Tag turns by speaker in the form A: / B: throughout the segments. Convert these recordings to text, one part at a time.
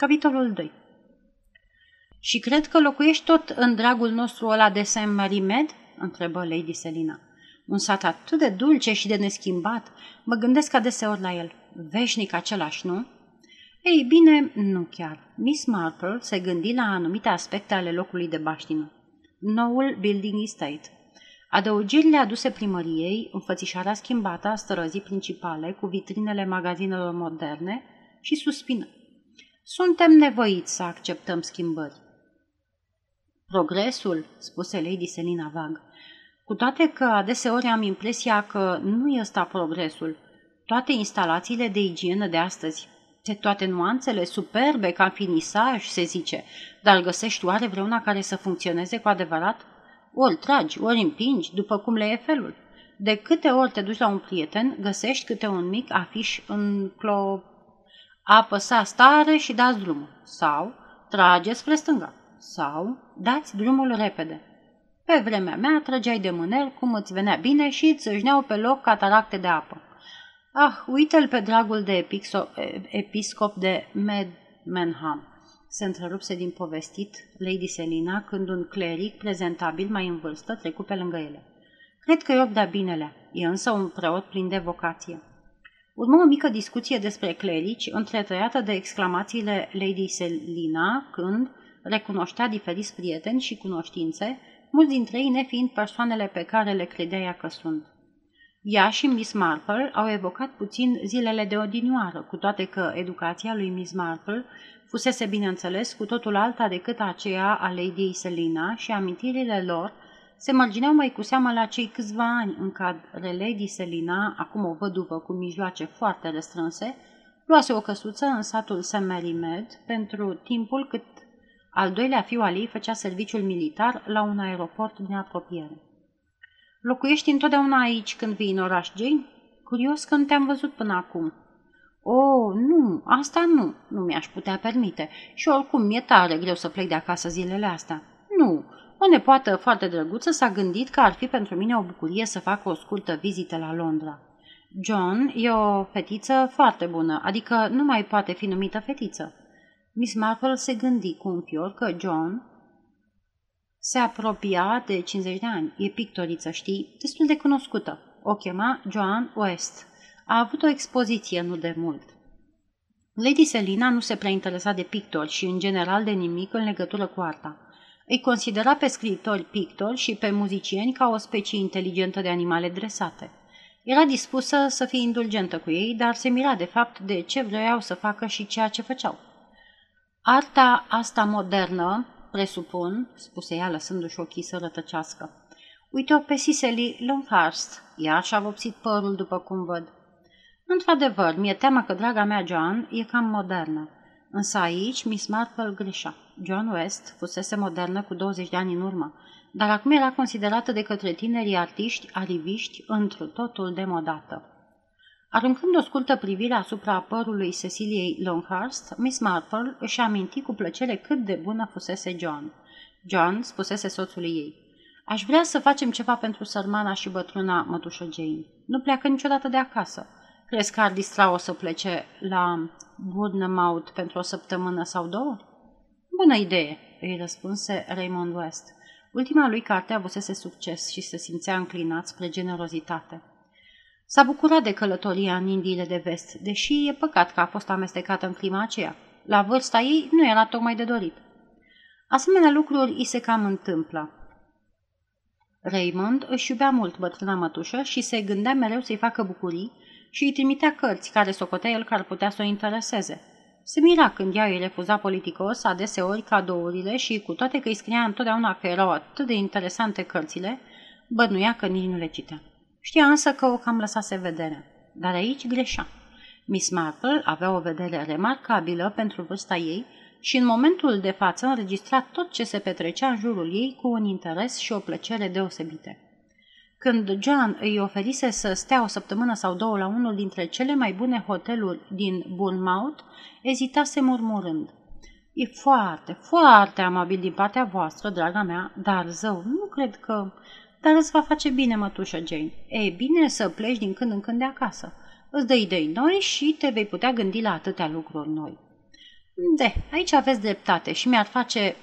A: Capitolul 2 Și cred că locuiești tot în dragul nostru ăla de Saint Marie Med? întrebă Lady Selina. Un sat atât de dulce și de neschimbat. Mă gândesc adeseori la el. Veșnic același, nu? Ei bine, nu chiar. Miss Marple se gândi la anumite aspecte ale locului de baștină. Noul Building Estate. Adăugirile aduse primăriei, înfățișarea schimbată a străzii principale cu vitrinele magazinelor moderne și suspină. Suntem nevoiți să acceptăm schimbări. Progresul, spuse Lady Selina vag, cu toate că adeseori am impresia că nu e ăsta progresul. Toate instalațiile de igienă de astăzi, de toate nuanțele superbe ca finisaj, se zice, dar găsești oare vreuna care să funcționeze cu adevărat? Ori tragi, ori împingi, după cum le e felul. De câte ori te duci la un prieten, găsești câte un mic afiș în clo... Apăsați tare și dați drumul. Sau trage spre stânga. Sau dați drumul repede. Pe vremea mea trăgeai de mânel cum îți venea bine și îți îșneau pe loc cataracte de apă. Ah, uite-l pe dragul de episcop de Medmenham. Se întrerupse din povestit Lady Selina când un cleric prezentabil mai în vârstă trecu pe lângă ele. Cred că i da binele, e însă un preot plin de vocație. Urmă o mică discuție despre clerici, întretăiată de exclamațiile Lady Selina când recunoștea diferiți prieteni și cunoștințe, mulți dintre ei nefiind persoanele pe care le credea că sunt. Ea și Miss Marple au evocat puțin zilele de odinioară, cu toate că educația lui Miss Marple fusese, bineînțeles, cu totul alta decât aceea a Lady Selina și amintirile lor se mărgineau mai cu seamă la cei câțiva ani în care Lady Selina, acum o văduvă cu mijloace foarte restrânse, luase o căsuță în satul St. Mary Med pentru timpul cât al doilea fiu al ei făcea serviciul militar la un aeroport din apropiere. Locuiești întotdeauna aici când vii în oraș, Jane? Curios că nu te-am văzut până acum. Oh, nu, asta nu, nu mi-aș putea permite și oricum mi-e tare greu să plec de acasă zilele astea. Nu, o nepoată foarte drăguță s-a gândit că ar fi pentru mine o bucurie să fac o scurtă vizită la Londra. John e o fetiță foarte bună, adică nu mai poate fi numită fetiță. Miss Marple se gândi cu un fior că John se apropia de 50 de ani. E pictoriță, știi, destul de cunoscută. O chema Joan West. A avut o expoziție nu de mult. Lady Selina nu se prea interesa de pictori și în general de nimic în legătură cu arta. Îi considera pe scriitori pictori și pe muzicieni ca o specie inteligentă de animale dresate. Era dispusă să fie indulgentă cu ei, dar se mira de fapt de ce vreau să facă și ceea ce făceau. Arta asta modernă, presupun, spuse ea lăsându-și ochii să rătăcească. Uite-o pe Cicely Longhurst, ea și-a vopsit părul după cum văd. Într-adevăr, mi-e teamă că draga mea Joan e cam modernă. Însă aici Miss Marple greșea. John West fusese modernă cu 20 de ani în urmă, dar acum era considerată de către tinerii artiști ariviști într totul demodată. Aruncând o scurtă privire asupra părului Ceciliei Longhurst, Miss Marple își aminti cu plăcere cât de bună fusese John. John spusese soțului ei, Aș vrea să facem ceva pentru sărmana și bătrâna mătușă Jane. Nu pleacă niciodată de acasă. Crezi că ar distra o să plece la Bournemouth pentru o săptămână sau două? Bună idee, îi răspunse Raymond West. Ultima lui carte avusese succes și se simțea înclinat spre generozitate. S-a bucurat de călătoria în Indiile de vest, deși e păcat că a fost amestecată în clima aceea. La vârsta ei nu era tocmai de dorit. Asemenea lucruri îi se cam întâmplă. Raymond își iubea mult bătrâna mătușă și se gândea mereu să-i facă bucurii și îi trimitea cărți care socotea el că ar putea să o intereseze. Se mira când ea îi refuza politicos adeseori cadourile și, cu toate că îi scria întotdeauna că erau atât de interesante cărțile, bănuia că nici nu le citea. Știa însă că o cam lăsase vedere, dar aici greșea. Miss Marple avea o vedere remarcabilă pentru vârsta ei și în momentul de față înregistra tot ce se petrecea în jurul ei cu un interes și o plăcere deosebite. Când John îi oferise să stea o săptămână sau două la unul dintre cele mai bune hoteluri din Bournemouth, ezitase murmurând. E foarte, foarte amabil din partea voastră, draga mea, dar zău, nu cred că... Dar îți va face bine, mătușă Jane. E bine să pleci din când în când de acasă. Îți dă idei noi și te vei putea gândi la atâtea lucruri noi. De, aici aveți dreptate și mi-ar face,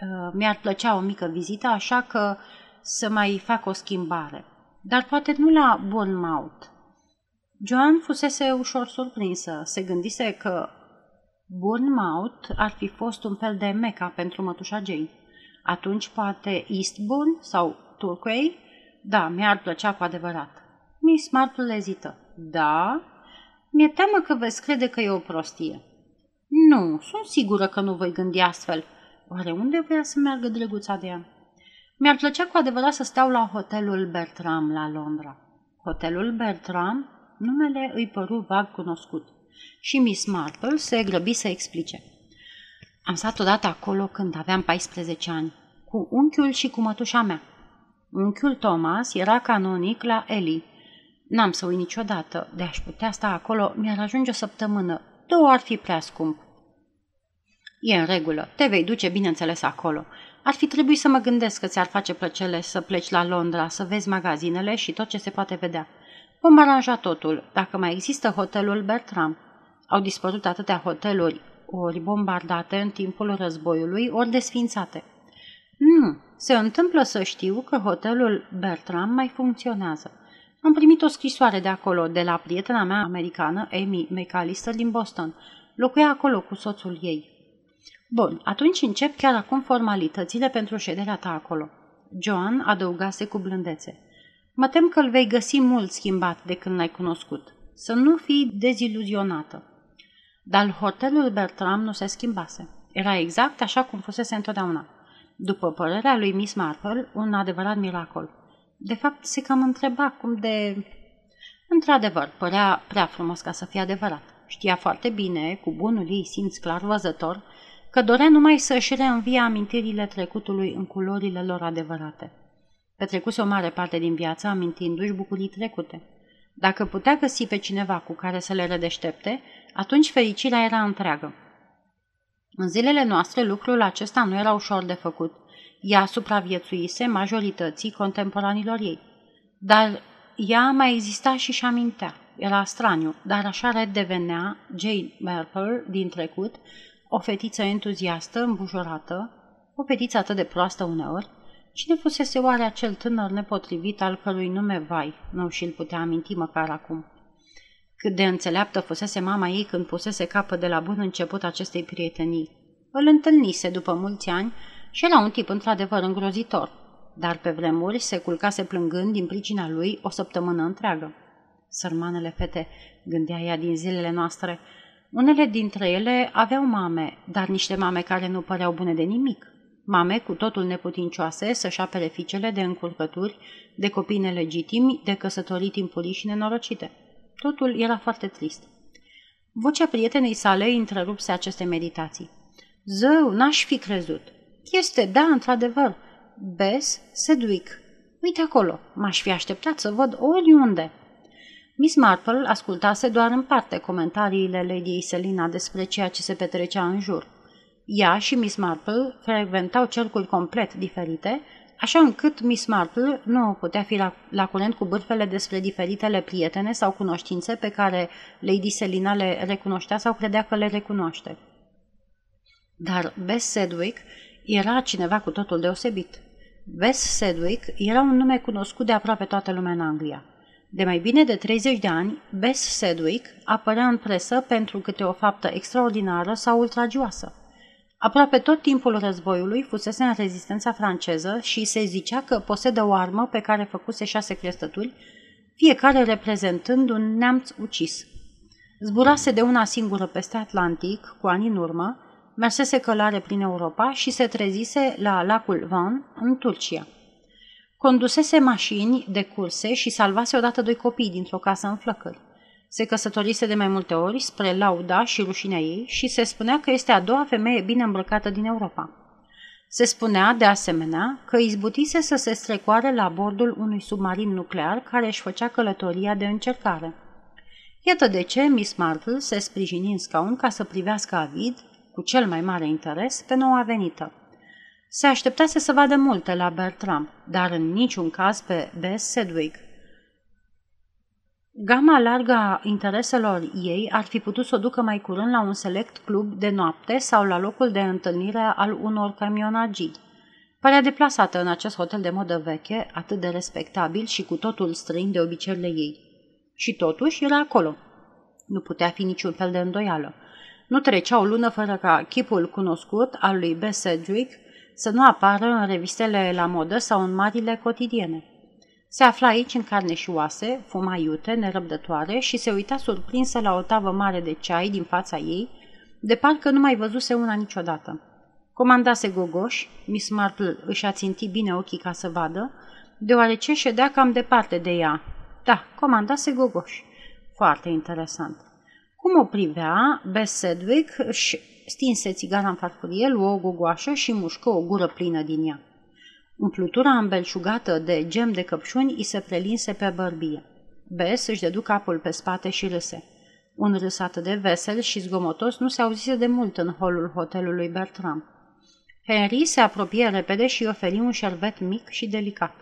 A: uh, mi-ar plăcea o mică vizită, așa că să mai fac o schimbare. Dar poate nu la Bournemouth. Joan fusese ușor surprinsă. Se gândise că Bournemouth ar fi fost un fel de meca pentru mătușa Jane. Atunci poate Eastbourne sau Turquay? Da, mi-ar plăcea cu adevărat. Miss Marple ezită. Da? Mi-e teamă că veți crede că e o prostie. Nu, sunt sigură că nu voi gândi astfel. Oare unde vrea să meargă drăguța de ea? Mi-ar plăcea cu adevărat să stau la hotelul Bertram la Londra. Hotelul Bertram? Numele îi păru vag cunoscut. Și Miss Marple se grăbi să explice. Am stat odată acolo când aveam 14 ani, cu unchiul și cu mătușa mea. Unchiul Thomas era canonic la Eli. N-am să uit niciodată, de aș putea sta acolo, mi-ar ajunge o săptămână. Două ar fi prea scump. E în regulă, te vei duce bineînțeles acolo. Ar fi trebuit să mă gândesc că ți-ar face plăcere să pleci la Londra, să vezi magazinele și tot ce se poate vedea. Vom aranja totul, dacă mai există hotelul Bertram. Au dispărut atâtea hoteluri, ori bombardate în timpul războiului, ori desfințate. Nu, se întâmplă să știu că hotelul Bertram mai funcționează. Am primit o scrisoare de acolo, de la prietena mea americană, Amy McAllister din Boston. Locuia acolo cu soțul ei. Bun, atunci încep chiar acum formalitățile pentru șederea ta acolo. Joan adăugase cu blândețe. Mă tem că îl vei găsi mult schimbat de când l-ai cunoscut. Să nu fii deziluzionată. Dar hotelul Bertram nu se schimbase. Era exact așa cum fusese întotdeauna. După părerea lui Miss Marple, un adevărat miracol. De fapt, se cam întreba cum de... Într-adevăr, părea prea frumos ca să fie adevărat. Știa foarte bine, cu bunul ei simț clar văzător, că dorea numai să își reînvie amintirile trecutului în culorile lor adevărate. Petrecuse o mare parte din viață amintindu-și bucurii trecute. Dacă putea găsi pe cineva cu care să le rădeștepte, atunci fericirea era întreagă. În zilele noastre lucrul acesta nu era ușor de făcut. Ea supraviețuise majorității contemporanilor ei. Dar ea mai exista și și amintea. Era straniu, dar așa redevenea Jane Marple din trecut, o fetiță entuziastă, îmbujorată, o fetiță atât de proastă uneori, Cine fusese oare acel tânăr nepotrivit al cărui nume Vai nu și-l putea aminti măcar acum? Cât de înțeleaptă fusese mama ei când pusese capăt de la bun început acestei prietenii. Îl întâlnise după mulți ani și era un tip într-adevăr îngrozitor, dar pe vremuri se culcase plângând din pricina lui o săptămână întreagă. Sărmanele fete, gândea ea din zilele noastre, unele dintre ele aveau mame, dar niște mame care nu păreau bune de nimic. Mame cu totul neputincioase să-și apere fiicele de încurcături, de copii nelegitimi, de căsătorii timpurii și nenorocite. Totul era foarte trist. Vocea prietenei sale întrerupse aceste meditații. Zău, n-aș fi crezut. Este, da, într-adevăr. Bess Sedwick. Uite acolo, m-aș fi așteptat să văd oriunde. Miss Marple ascultase doar în parte comentariile Lady Selina despre ceea ce se petrecea în jur. Ea și Miss Marple frecventau cercuri complet diferite, așa încât Miss Marple nu putea fi la, la curent cu bârfele despre diferitele prietene sau cunoștințe pe care Lady Selina le recunoștea sau credea că le recunoaște. Dar Bess Sedwick era cineva cu totul deosebit. Bess Sedwick era un nume cunoscut de aproape toată lumea în Anglia. De mai bine de 30 de ani, Bess Sedwick apărea în presă pentru câte o faptă extraordinară sau ultragioasă. Aproape tot timpul războiului fusese în rezistența franceză și se zicea că posedă o armă pe care făcuse șase crestături, fiecare reprezentând un neamț ucis. Zburase de una singură peste Atlantic, cu ani în urmă, mersese călare prin Europa și se trezise la lacul Van, în Turcia. Condusese mașini de curse și salvase odată doi copii dintr-o casă în flăcări. Se căsătorise de mai multe ori spre lauda și rușinea ei și se spunea că este a doua femeie bine îmbrăcată din Europa. Se spunea, de asemenea, că izbutise să se strecoare la bordul unui submarin nuclear care își făcea călătoria de încercare. Iată de ce Miss Marple se sprijini în scaun ca să privească avid, cu cel mai mare interes, pe noua venită. Se așteptase să vadă multe la Bertram, dar în niciun caz pe Bess Sedwick, Gama largă a intereselor ei ar fi putut să o ducă mai curând la un select club de noapte sau la locul de întâlnire al unor camionagii. Părea deplasată în acest hotel de modă veche, atât de respectabil și cu totul străin de obiceiurile ei. Și totuși era acolo. Nu putea fi niciun fel de îndoială. Nu trecea o lună fără ca chipul cunoscut al lui B. Sedgwick să nu apară în revistele la modă sau în marile cotidiene. Se afla aici în carne și oase, fuma iute, nerăbdătoare și se uita surprinsă la o tavă mare de ceai din fața ei, de parcă nu mai văzuse una niciodată. Comandase gogoș, Miss Marple își a țintit bine ochii ca să vadă, deoarece ședea cam departe de ea. Da, comandase gogoș. Foarte interesant. Cum o privea, Bess Sedwick își stinse țigara în farfurie, luă o gogoașă și mușcă o gură plină din ea. Umplutura îmbelșugată de gem de căpșuni îi se prelinse pe bărbie. Bess își dedu capul pe spate și râse. Un râs atât de vesel și zgomotos nu se auzise de mult în holul hotelului Bertram. Henry se apropie repede și oferi un șervet mic și delicat.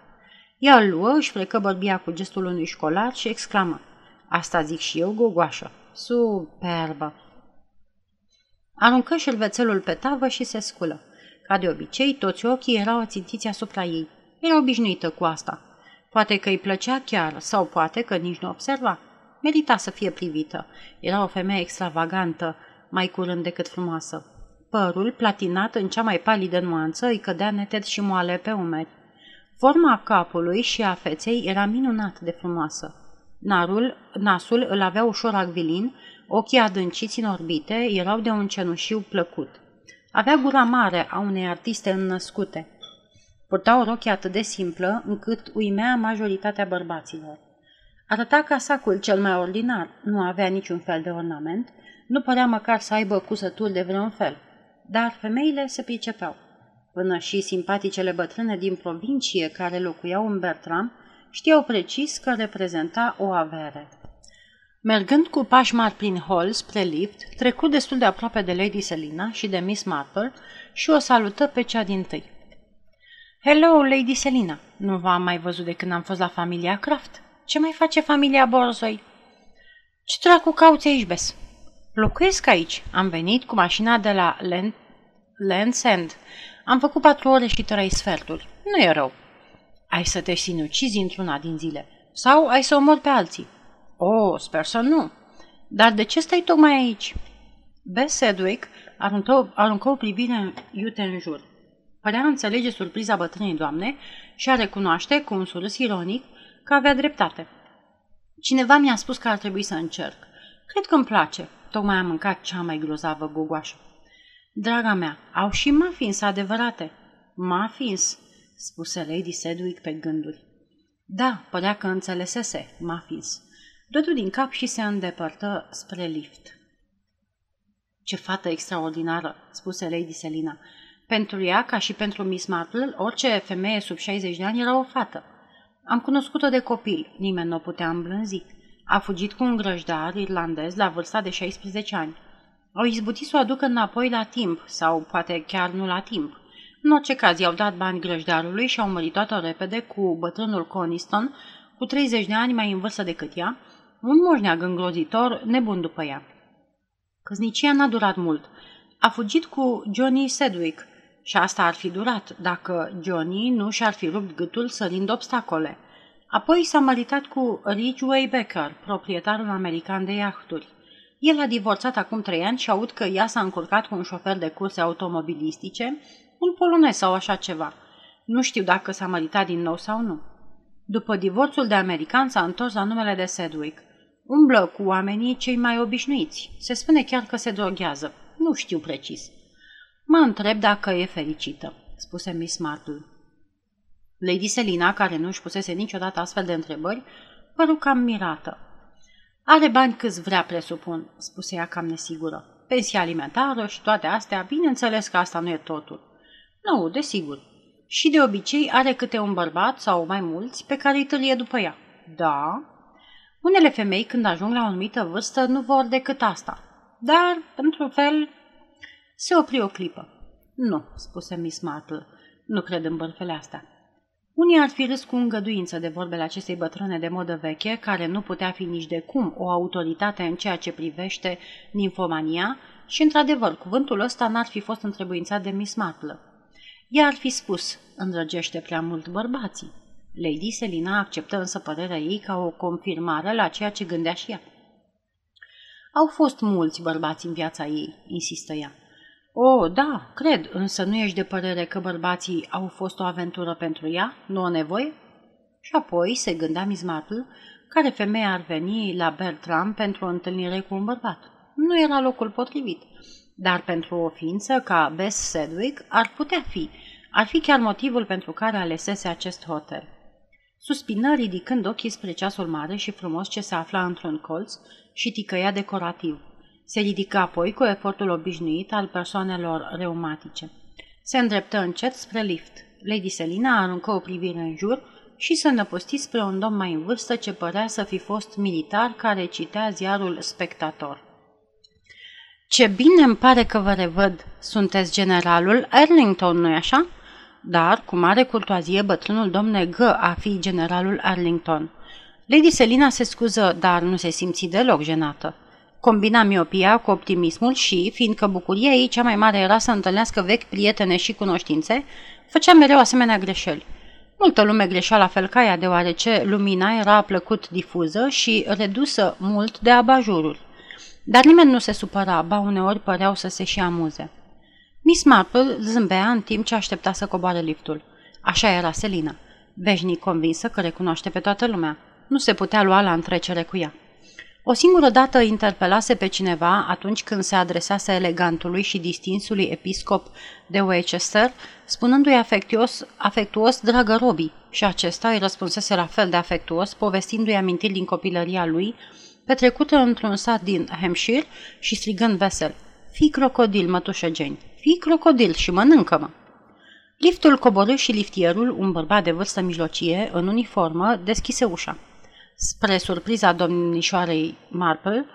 A: Ea îl luă, își frecă bărbia cu gestul unui școlar și exclamă. Asta zic și eu, gogoașă. Superbă! Aruncă șervețelul pe tavă și se sculă. Ca de obicei, toți ochii erau ațintiți asupra ei. Era obișnuită cu asta. Poate că îi plăcea chiar, sau poate că nici nu observa. Merita să fie privită. Era o femeie extravagantă, mai curând decât frumoasă. Părul, platinat în cea mai palidă nuanță, îi cădea neted și moale pe umeri. Forma capului și a feței era minunat de frumoasă. Narul, nasul îl avea ușor agvilin, ochii adânciți în orbite erau de un cenușiu plăcut. Avea gura mare a unei artiste înnăscute. Purta o rochie atât de simplă încât uimea majoritatea bărbaților. Arăta ca sacul cel mai ordinar, nu avea niciun fel de ornament, nu părea măcar să aibă cusături de vreun fel. Dar femeile se pricepeau. Până și simpaticele bătrâne din provincie care locuiau în Bertram știau precis că reprezenta o avere. Mergând cu pași mari prin hall spre lift, trecu destul de aproape de Lady Selina și de Miss Marple și o salută pe cea din tâi. Hello, Lady Selina! Nu v-am mai văzut de când am fost la familia Kraft. Ce mai face familia Borzoi? Ce dracu cauți aici, Bes? Locuiesc aici. Am venit cu mașina de la Land, Land's End. Am făcut patru ore și trei sferturi. Nu e rău. Ai să te sinucizi într-una din zile. Sau ai să omori pe alții. Oh, sper să nu. Dar de ce stai tocmai aici? Bess Sedwick aruncă, aruncă o privire iute în jur. Părea înțelege surpriza bătrânei doamne și a recunoaște cu un surâs ironic că avea dreptate. Cineva mi-a spus că ar trebui să încerc. Cred că îmi place. Tocmai am mâncat cea mai grozavă gogoașă. Draga mea, au și muffins adevărate. Muffins, spuse Lady Sedwick pe gânduri. Da, părea că înțelesese, muffins. Dădu din cap și se îndepărtă spre lift. Ce fată extraordinară, spuse Lady Selina. Pentru ea, ca și pentru Miss Marple, orice femeie sub 60 de ani era o fată. Am cunoscut-o de copil, nimeni nu o putea îmblânzi. A fugit cu un grăjdar irlandez la vârsta de 16 ani. Au izbutit să o aducă înapoi la timp, sau poate chiar nu la timp. În orice caz, i-au dat bani grăjdarului și au măritat-o repede cu bătrânul Coniston, cu 30 de ani mai în vârstă decât ea, un moșneag îngrozitor, nebun după ea. Căsnicia n-a durat mult. A fugit cu Johnny Sedwick și asta ar fi durat dacă Johnny nu și-ar fi rupt gâtul sărind obstacole. Apoi s-a măritat cu Ridgway Becker, proprietarul american de iahturi. El a divorțat acum trei ani și aud că ea s-a încurcat cu un șofer de curse automobilistice, un polonez sau așa ceva. Nu știu dacă s-a măritat din nou sau nu. După divorțul de american s-a întors la numele de Sedwick. Umblă cu oamenii cei mai obișnuiți. Se spune chiar că se droghează. Nu știu precis. Mă întreb dacă e fericită, spuse Miss Marple. Lady Selina, care nu își pusese niciodată astfel de întrebări, păru cam mirată. Are bani câți vrea, presupun, spuse ea cam nesigură. Pensia alimentară și toate astea, bineînțeles că asta nu e totul. Nu, desigur. Și de obicei are câte un bărbat sau mai mulți pe care îi târie după ea. Da, unele femei, când ajung la o anumită vârstă, nu vor decât asta. Dar, într-un fel, se opri o clipă. Nu, spuse Miss Marple, nu cred în bărfele astea. Unii ar fi râs cu îngăduință de vorbele acestei bătrâne de modă veche, care nu putea fi nici de cum o autoritate în ceea ce privește ninfomania, și, într-adevăr, cuvântul ăsta n-ar fi fost întrebuințat de Miss Marple. Ea ar fi spus, îndrăgește prea mult bărbații. Lady Selina acceptă însă părerea ei ca o confirmare la ceea ce gândea și ea. Au fost mulți bărbați în viața ei, insistă ea. O, da, cred, însă nu ești de părere că bărbații au fost o aventură pentru ea, nu o nevoie? Și apoi se gândea Miss Marple care femeie ar veni la Bertram pentru o întâlnire cu un bărbat. Nu era locul potrivit, dar pentru o ființă ca Bess Sedwick ar putea fi, ar fi chiar motivul pentru care alesese acest hotel. Suspină ridicând ochii spre ceasul mare și frumos ce se afla într-un colț și ticăia decorativ. Se ridică apoi cu efortul obișnuit al persoanelor reumatice. Se îndreptă încet spre lift. Lady Selina aruncă o privire în jur și se năpusti spre un domn mai în vârstă ce părea să fi fost militar care citea ziarul Spectator. Ce bine îmi pare că vă revăd, sunteți generalul Arlington, nu-i așa?" Dar, cu mare curtoazie, bătrânul domn negă a fi generalul Arlington. Lady Selina se scuză, dar nu se simți deloc jenată. Combina miopia cu optimismul și, fiindcă bucuria ei cea mai mare era să întâlnească vechi prietene și cunoștințe, făcea mereu asemenea greșeli. Multă lume greșea la fel ca ea, deoarece lumina era plăcut difuză și redusă mult de abajururi. Dar nimeni nu se supăra, ba uneori păreau să se și amuze. Miss Marple zâmbea în timp ce aștepta să coboare liftul. Așa era Selina, veșnic convinsă că recunoaște pe toată lumea. Nu se putea lua la întrecere cu ea. O singură dată interpelase pe cineva atunci când se adresase elegantului și distinsului episcop de Winchester, spunându-i afectuos, afectuos dragă Robi, și acesta îi răspunsese la fel de afectuos, povestindu-i amintiri din copilăria lui, petrecută într-un sat din Hampshire și strigând vesel, Fii crocodil, mătușă Jane, fii crocodil și mănâncă-mă. Liftul coborâ și liftierul, un bărbat de vârstă mijlocie, în uniformă, deschise ușa. Spre surpriza domnișoarei Marple,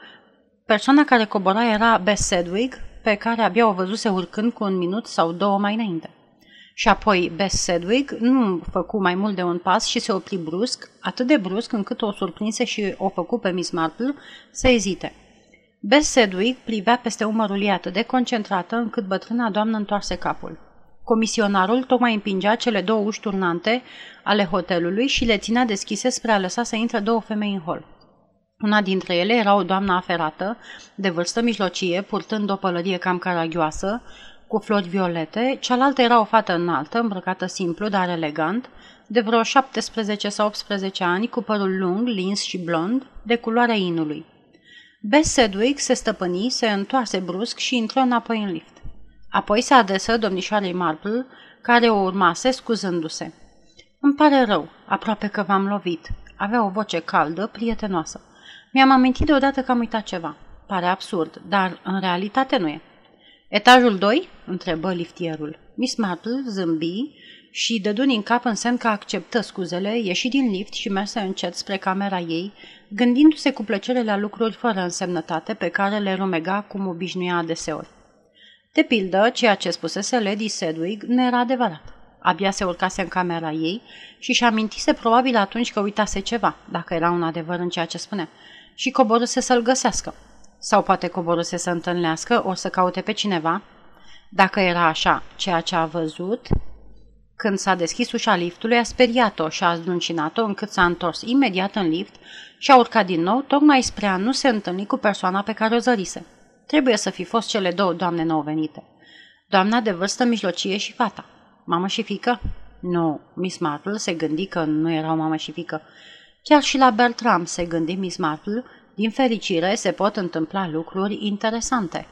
A: persoana care cobora era Bess Sedwig, pe care abia o văzuse urcând cu un minut sau două mai înainte. Și apoi Bess Sedwig nu făcu mai mult de un pas și se opri brusc, atât de brusc încât o surprinse și o făcu pe Miss Marple să ezite. Bess Sedwig privea peste umărul ei atât de concentrată încât bătrâna doamnă întoarse capul. Comisionarul tocmai împingea cele două uși turnante ale hotelului și le ținea deschise spre a lăsa să intre două femei în hol. Una dintre ele era o doamnă aferată, de vârstă mijlocie, purtând o pălărie cam caragioasă, cu flori violete, cealaltă era o fată înaltă, îmbrăcată simplu, dar elegant, de vreo 17 sau 18 ani, cu părul lung, lins și blond, de culoarea inului. Bess Sedwick se stăpâni, se întoarse brusc și intră înapoi în lift. Apoi se adresă domnișoarei Marple, care o urmase scuzându-se. Îmi pare rău, aproape că v-am lovit. Avea o voce caldă, prietenoasă. Mi-am amintit deodată că am uitat ceva. Pare absurd, dar în realitate nu e. Etajul 2? întrebă liftierul. Miss Marple zâmbi și dădu din cap în semn că acceptă scuzele, ieși din lift și merse încet spre camera ei, gândindu-se cu plăcere la lucruri fără însemnătate pe care le rumega cum obișnuia adeseori. De pildă, ceea ce spusese Lady Sedwig nu era adevărat. Abia se urcase în camera ei și și amintise probabil atunci că uitase ceva, dacă era un adevăr în ceea ce spunea, și coborâse să-l găsească. Sau poate coborâse să întâlnească, o să caute pe cineva. Dacă era așa, ceea ce a văzut, când s-a deschis ușa liftului, a speriat-o și a zduncinat-o încât s-a întors imediat în lift și a urcat din nou, tocmai spre a nu se întâlni cu persoana pe care o zărise. Trebuie să fi fost cele două doamne nou venite. Doamna de vârstă mijlocie și fata. Mamă și fică? Nu, Miss Marple se gândi că nu erau mamă și fică. Chiar și la Bertram se gândi Miss Marple, din fericire se pot întâmpla lucruri interesante.